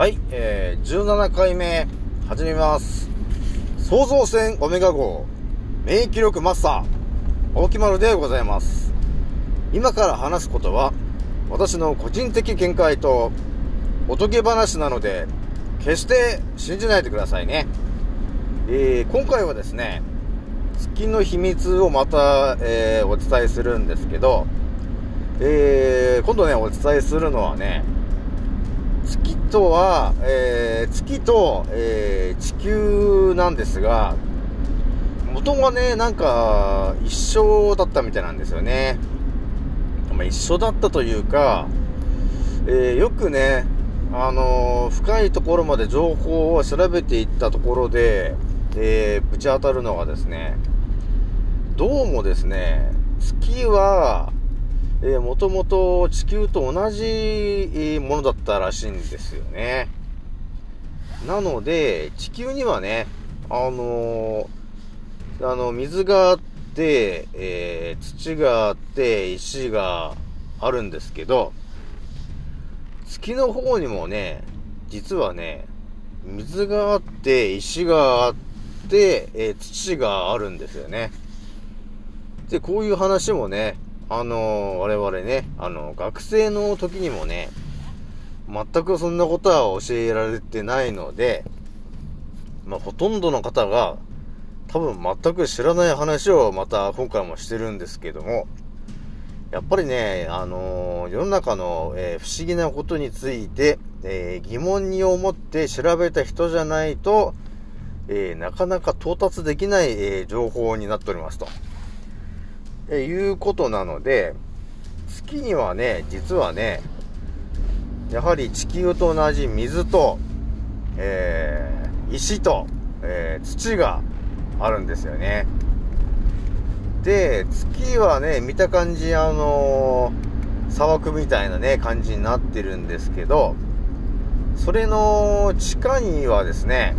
はい、えー、17回目、始めます。創造船オメガ号、免疫力マスター、大木丸でございます。今から話すことは、私の個人的見解と、おとぎ話なので、決して信じないでくださいね。えー、今回はですね、月の秘密をまた、えー、お伝えするんですけど、えー、今度ね、お伝えするのはね、月とは、えー、月と、えー、地球なんですが、元がね、なんか、一緒だったみたいなんですよね。まあ、一緒だったというか、えー、よくね、あの、深いところまで情報を調べていったところで、え、ぶち当たるのがですね、どうもですね、月は、えー、もともと地球と同じものだったらしいんですよね。なので、地球にはね、あのー、あの、水があって、えー、土があって、石があるんですけど、月の方にもね、実はね、水があって、石があって、えー、土があるんですよね。で、こういう話もね、あのー、我々ね、あの、学生の時にもね、全くそんなことは教えられてないので、まあ、ほとんどの方が、多分全く知らない話をまた今回もしてるんですけども、やっぱりね、あの、世の中の、えー、不思議なことについて、えー、疑問に思って調べた人じゃないと、えなかなか到達できない、え情報になっておりますと。えいうことなので、月にはね、実はね、やはり地球と同じ水と、えー、石と、えー、土があるんですよね。で、月はね、見た感じ、あのー、砂漠みたいなね、感じになってるんですけど、それの地下にはですね、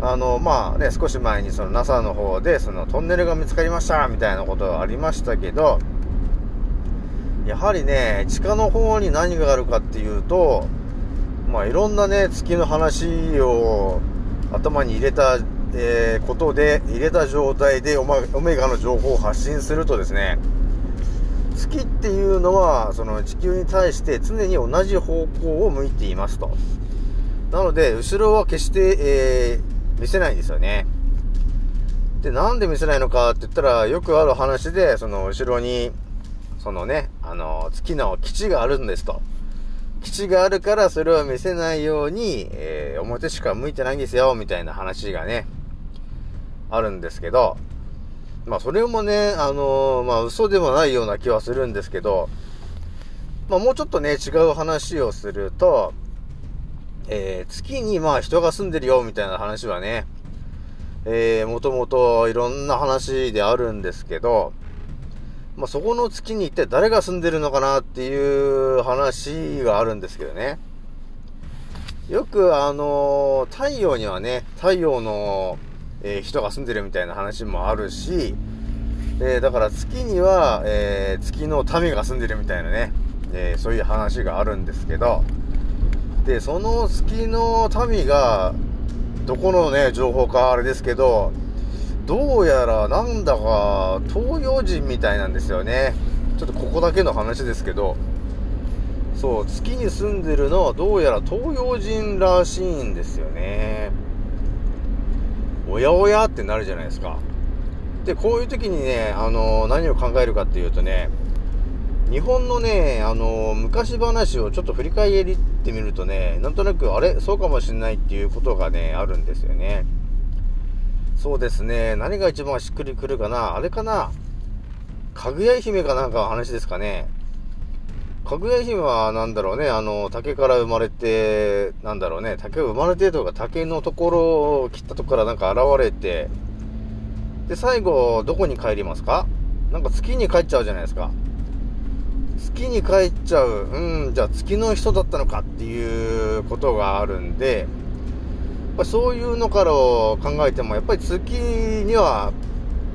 あの、まあね、少し前にその NASA の方でそのトンネルが見つかりましたみたいなことがありましたけど、やはりね、地下の方に何があるかっていうと、まあいろんなね、月の話を頭に入れた、えー、ことで、入れた状態でオメガの情報を発信するとですね、月っていうのは、その地球に対して常に同じ方向を向いていますと。なので、後ろは決して、え、見せないんですよね。で、なんで見せないのかって言ったら、よくある話で、その後ろに、そのね、あの、月の基地があるんですと。基地があるから、それを見せないように、えー、表しか向いてないんですよ、みたいな話がね、あるんですけど、まあ、それもね、あのー、まあ、嘘でもないような気はするんですけど、まあ、もうちょっとね、違う話をすると、えー、月にまあ人が住んでるよみたいな話はね、えー、もともといろんな話であるんですけど、まあ、そこの月に一体誰が住んでるのかなっていう話があるんですけどね。よくあのー、太陽にはね、太陽の、えー、人が住んでるみたいな話もあるし、えー、だから月には、え月の民が住んでるみたいなね、えそういう話があるんですけど、で、その月の民が、どこのね、情報かあれですけど、どうやらなんだか東洋人みたいなんですよね。ちょっとここだけの話ですけど、そう、月に住んでるのはどうやら東洋人らしいんですよね。おやおやってなるじゃないですか。で、こういう時にね、あの、何を考えるかっていうとね、日本のね、あの、昔話をちょっと振り返ってみるとね、なんとなく、あれそうかもしんないっていうことがね、あるんですよね。そうですね、何が一番しっくりくるかな？あれかな？かぐや姫かなんかの話ですかね。かぐや姫はなんだろうね、あの、竹から生まれて、なんだろうね、竹が生まれてとか、竹のところを切ったとこからなんか現れて、で、最後、どこに帰りますか？なんか月に帰っちゃうじゃないですか。月に帰っちゃう。うん、じゃあ月の人だったのかっていうことがあるんで、そういうのから考えても、やっぱり月には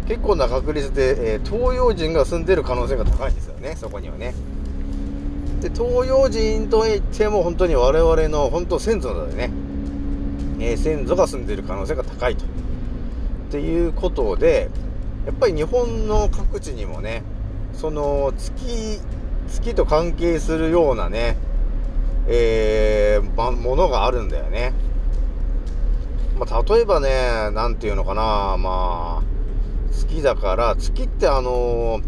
結構な確率で、えー、東洋人が住んでる可能性が高いんですよね、そこにはね。で、東洋人といっても本当に我々の本当先祖なのでね、えー、先祖が住んでる可能性が高いと。っていうことで、やっぱり日本の各地にもね、その月、月と関係するようなね、えー、ものがあるんだよね。まあ、例えばね、なんていうのかな、まあ、月だから、月ってあの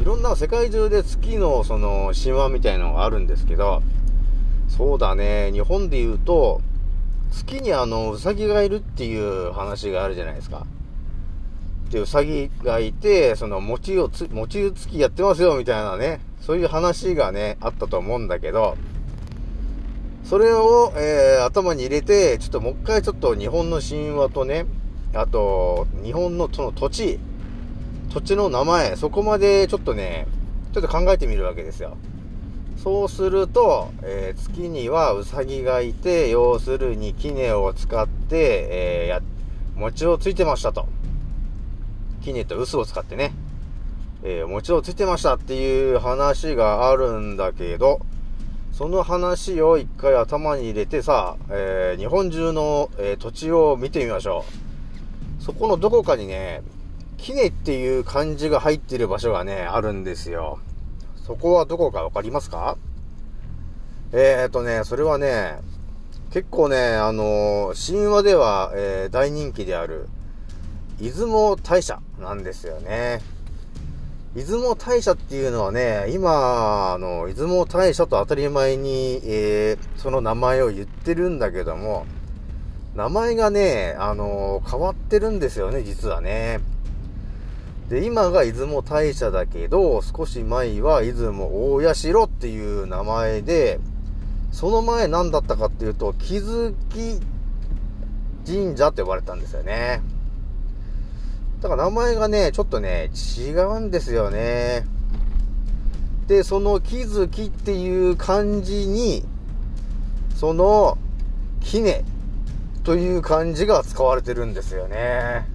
いろんな世界中で月のその神話みたいなのがあるんですけど、そうだね、日本で言うと、月にあの、うさぎがいるっていう話があるじゃないですか。で、うさぎがいて、その、餅をつ、餅つきやってますよ、みたいなね、そういう話がね、あったと思うんだけど、それを、えー、頭に入れて、ちょっともう一回ちょっと日本の神話とね、あと、日本のその土地、土地の名前、そこまでちょっとね、ちょっと考えてみるわけですよ。そうすると、えー、月にはウサギがいて、要するに杵を使って、えー、や、餅をついてましたと。杵と臼を使ってね、えー、餅をついてましたっていう話があるんだけど、その話を一回頭に入れてさ、えー、日本中の、えー、土地を見てみましょう。そこのどこかにね、杵っていう漢字が入ってる場所がね、あるんですよ。そこはどこかわかりますか？えー、っとね、それはね、結構ね、あのー、神話では、えー、大人気である、出雲大社なんですよね。出雲大社っていうのはね、今、あの、出雲大社と当たり前に、えー、その名前を言ってるんだけども、名前がね、あの変わってるんですよね、実はね。で、今が出雲大社だけど、少し前は出雲大社っていう名前で、その前何だったかっていうと、気づき神社って呼ばれたんですよね。だから名前がね、ちょっとね、違うんですよね。で、その気づきっていう漢字に、その、きねという漢字が使われてるんですよね。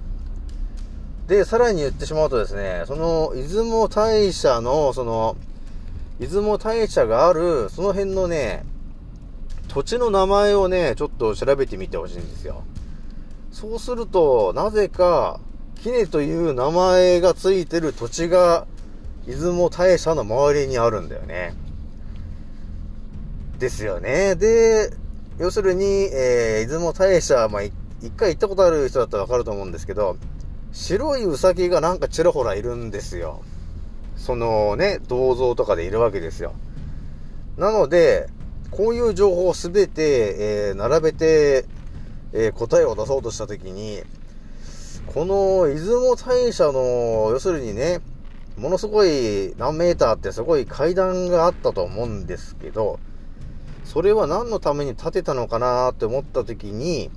で、さらに言ってしまうとですね、その、出雲大社の、その、出雲大社がある、その辺のね、土地の名前をね、ちょっと調べてみてほしいんですよ。そうすると、なぜか、キネという名前がついてる土地が、出雲大社の周りにあるんだよね。ですよね。で、要するに、えー、出雲大社、まあ、一回行ったことある人だったらわかると思うんですけど、白いウサギがなんかちらほらいるんですよ。そのね、銅像とかでいるわけですよ。なので、こういう情報をすべて、えー、並べて、えー、答えを出そうとしたときに、この出雲大社の、要するにね、ものすごい何メーターってすごい階段があったと思うんですけど、それは何のために建てたのかなって思った時に、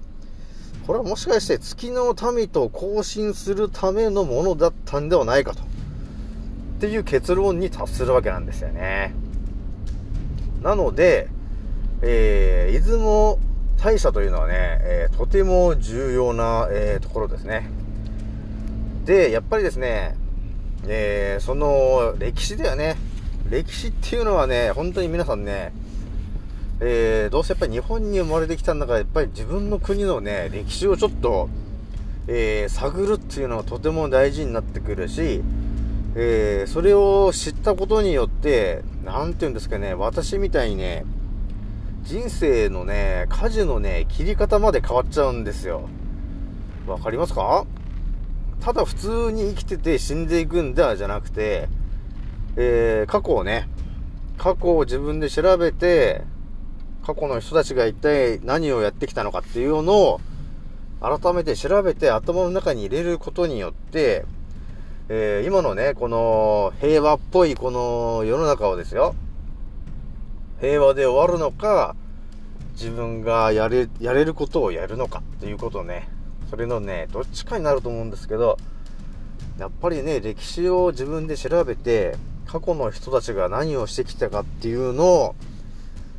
これはもしかして月の民と交信するためのものだったんではないかと。っていう結論に達するわけなんですよね。なので、えー、出雲大社というのはね、えー、とても重要な、えー、ところですね。で、やっぱりですね、えー、その歴史だよね。歴史っていうのはね、本当に皆さんね、えー、どうせやっぱり日本に生まれてきたんだから、やっぱり自分の国のね、歴史をちょっと、えー、探るっていうのはとても大事になってくるし、えー、それを知ったことによって、なんて言うんですかね、私みたいにね、人生のね、舵のね、切り方まで変わっちゃうんですよ。わかりますか？ただ普通に生きてて死んでいくんではじゃなくて、えー、過去をね、過去を自分で調べて、過去の人たちが一体何をやってきたのかっていうのを、改めて調べて頭の中に入れることによって、えー、今のね、この平和っぽいこの世の中をですよ、平和で終わるのか、自分がやれ、やれることをやるのかっていうことをね、それのね、どっちかになると思うんですけど、やっぱりね、歴史を自分で調べて、過去の人たちが何をしてきたかっていうのを、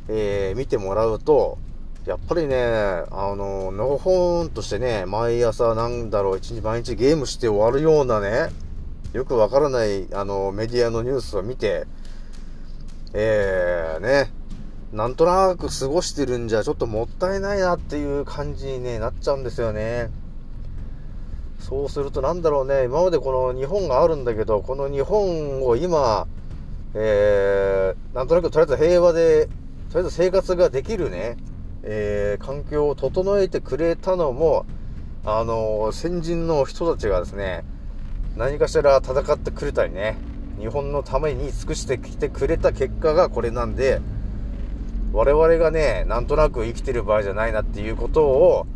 えー、見てもらうと、やっぱりね、あの、のほーんとしてね、毎朝なんだろう、一日毎日ゲームして終わるようなね、よくわからない、あの、メディアのニュースを見て、えー、ね、なんとなく過ごしてるんじゃちょっともったいないなっていう感じに、ね、なっちゃうんですよね。そうするとなんだろうね、今までこの日本があるんだけど、この日本を今、えー、なんとなくとりあえず平和で、とりあえず生活ができるね、えー、環境を整えてくれたのも、あのー、先人の人たちがですね、何かしら戦ってくれたりね、日本のために尽くしてきてくれた結果がこれなんで、我々がね、なんとなく生きてる場合じゃないなっていうことを、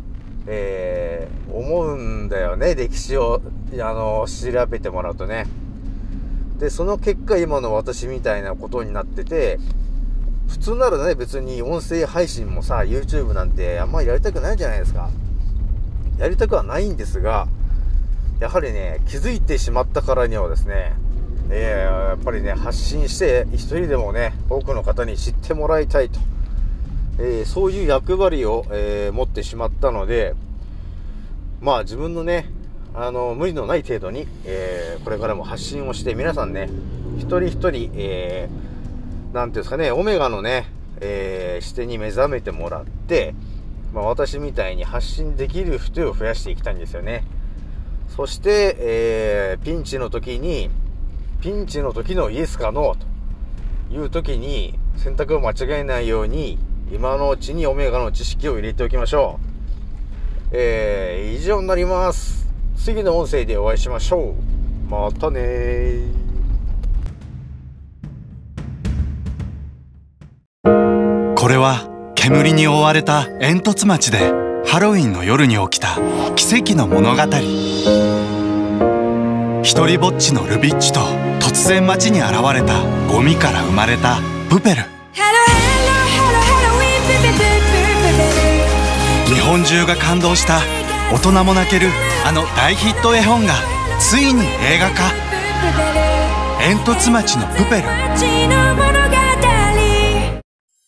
えー、思うんだよね、歴史を、あの、調べてもらうとね。で、その結果、今の私みたいなことになってて、普通ならね、別に音声配信もさ、YouTube なんてあんまりやりたくないじゃないですか。やりたくはないんですが、やはりね、気づいてしまったからにはですね、えー、やっぱりね、発信して、一人でもね、多くの方に知ってもらいたいと。えー、そういう役割を、えー、持ってしまったので、まあ自分のね、あの、無理のない程度に、え、これからも発信をして、皆さんね、一人一人、えー、なんていうんですかね、オメガのね、え、視点に目覚めてもらって、まあ私みたいに発信できる人を増やしていきたいんですよね。そして、え、ピンチの時に、ピンチの時のイエスかノーという時に選択を間違えないように、今のうちにオメガの知識を入れておきましょう。えー、以上になります。次の音声でお会いしましょう。またねこれは煙に覆われた煙突町でハロウィンの夜に起きた奇跡の物語一りぼっちのルビッチと突然街に現れたゴミから生まれたプペル。日本中が感動した大人も泣けるあの大ヒット絵本がついに映画化。煙突町のプペル。